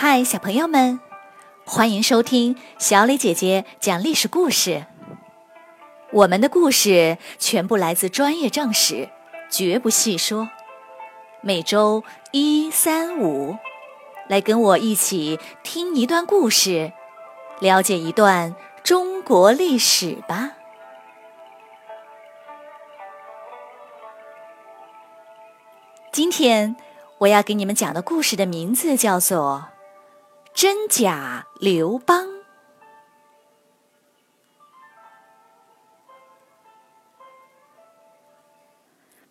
嗨，小朋友们，欢迎收听小磊姐姐讲历史故事。我们的故事全部来自专业正史，绝不细说。每周一、三、五，来跟我一起听一段故事，了解一段中国历史吧。今天我要给你们讲的故事的名字叫做《真假刘邦》。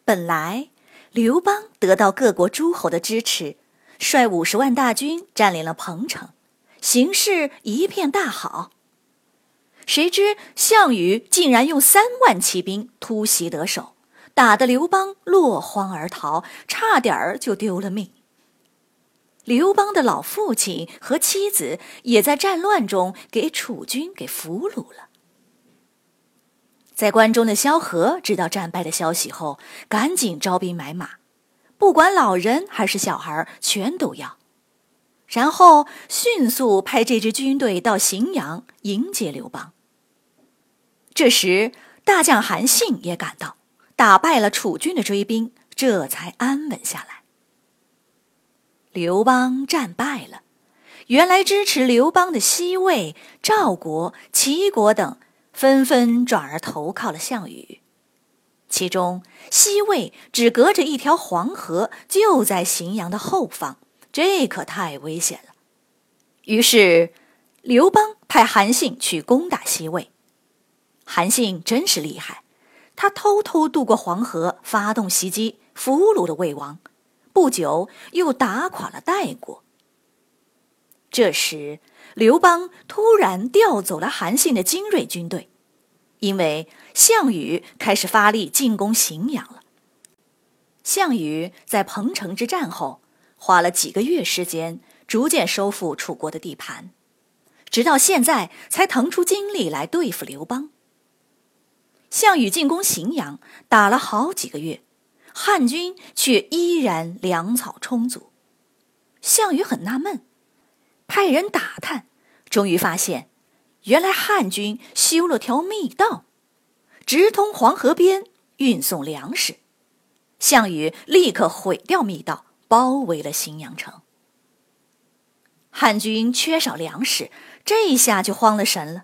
本来，刘邦得到各国诸侯的支持，率五十万大军占领了彭城，形势一片大好。谁知项羽竟然用三万骑兵突袭得手。打得刘邦落荒而逃，差点儿就丢了命。刘邦的老父亲和妻子也在战乱中给楚军给俘虏了。在关中的萧何知道战败的消息后，赶紧招兵买马，不管老人还是小孩，全都要。然后迅速派这支军队到荥阳迎接刘邦。这时，大将韩信也赶到。打败了楚军的追兵，这才安稳下来。刘邦战败了，原来支持刘邦的西魏、赵国、齐国等纷纷转而投靠了项羽。其中，西魏只隔着一条黄河，就在荥阳的后方，这可太危险了。于是，刘邦派韩信去攻打西魏。韩信真是厉害。他偷偷渡过黄河，发动袭击，俘虏了魏王。不久，又打垮了代国。这时，刘邦突然调走了韩信的精锐军队，因为项羽开始发力进攻荥阳了。项羽在彭城之战后，花了几个月时间，逐渐收复楚国的地盘，直到现在才腾出精力来对付刘邦。项羽进攻荥阳，打了好几个月，汉军却依然粮草充足。项羽很纳闷，派人打探，终于发现，原来汉军修了条密道，直通黄河边，运送粮食。项羽立刻毁掉密道，包围了荥阳城。汉军缺少粮食，这一下就慌了神了。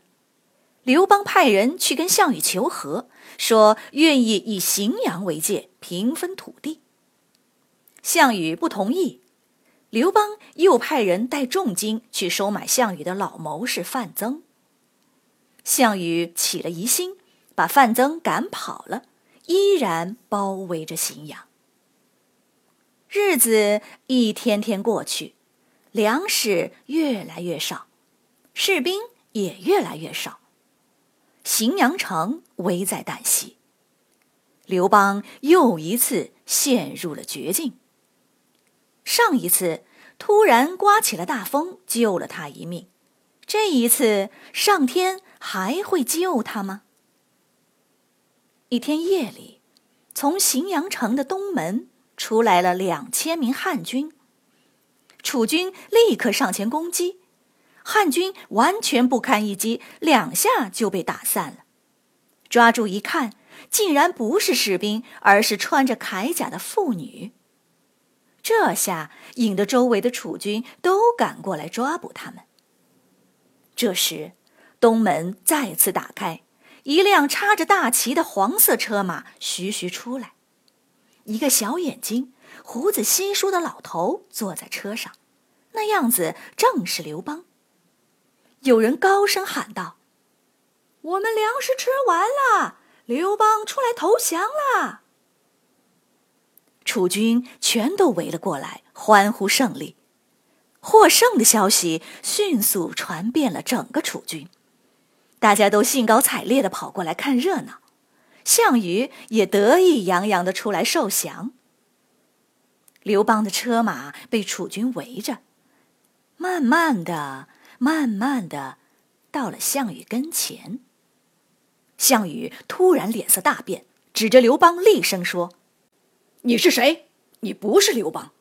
刘邦派人去跟项羽求和，说愿意以荥阳为界，平分土地。项羽不同意。刘邦又派人带重金去收买项羽的老谋士范增。项羽起了疑心，把范增赶跑了，依然包围着荥阳。日子一天天过去，粮食越来越少，士兵也越来越少。荥阳城危在旦夕，刘邦又一次陷入了绝境。上一次突然刮起了大风，救了他一命，这一次上天还会救他吗？一天夜里，从荥阳城的东门出来了两千名汉军，楚军立刻上前攻击。汉军完全不堪一击，两下就被打散了。抓住一看，竟然不是士兵，而是穿着铠甲的妇女。这下引得周围的楚军都赶过来抓捕他们。这时，东门再次打开，一辆插着大旗的黄色车马徐徐出来，一个小眼睛、胡子稀疏的老头坐在车上，那样子正是刘邦。有人高声喊道：“我们粮食吃完了，刘邦出来投降了。”楚军全都围了过来，欢呼胜利。获胜的消息迅速传遍了整个楚军，大家都兴高采烈的跑过来看热闹。项羽也得意洋洋的出来受降。刘邦的车马被楚军围着，慢慢的。慢慢的，到了项羽跟前。项羽突然脸色大变，指着刘邦厉声说：“你是谁？你不是刘邦。”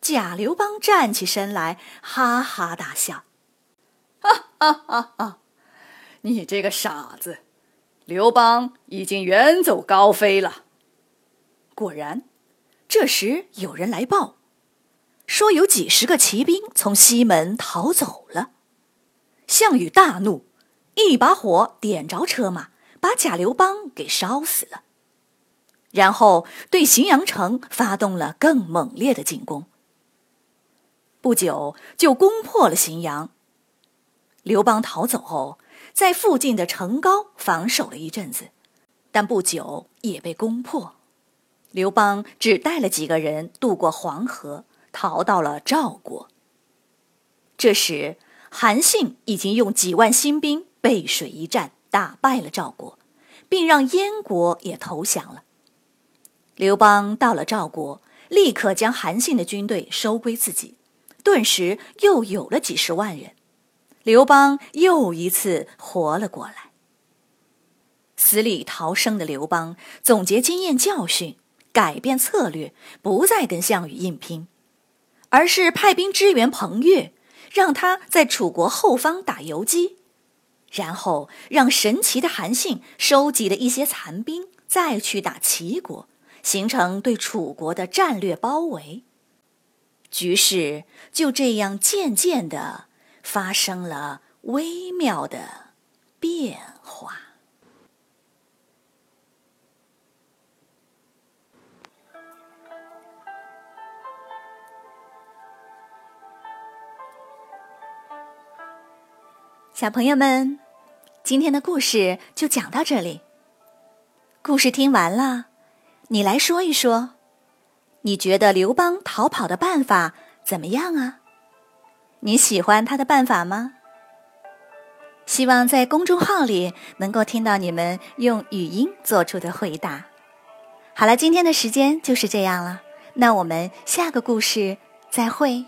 假刘邦站起身来，哈哈大笑：“哈哈哈哈！你这个傻子，刘邦已经远走高飞了。”果然，这时有人来报，说有几十个骑兵从西门逃走了。项羽大怒，一把火点着车马，把贾刘邦给烧死了。然后对荥阳城发动了更猛烈的进攻。不久就攻破了荥阳。刘邦逃走后，在附近的城高防守了一阵子，但不久也被攻破。刘邦只带了几个人渡过黄河，逃到了赵国。这时，韩信已经用几万新兵背水一战，打败了赵国，并让燕国也投降了。刘邦到了赵国，立刻将韩信的军队收归自己，顿时又有了几十万人。刘邦又一次活了过来。死里逃生的刘邦总结经验教训，改变策略，不再跟项羽硬拼，而是派兵支援彭越，让他在楚国后方打游击，然后让神奇的韩信收集了一些残兵，再去打齐国。形成对楚国的战略包围，局势就这样渐渐的发生了微妙的变化。小朋友们，今天的故事就讲到这里。故事听完了。你来说一说，你觉得刘邦逃跑的办法怎么样啊？你喜欢他的办法吗？希望在公众号里能够听到你们用语音做出的回答。好了，今天的时间就是这样了，那我们下个故事再会。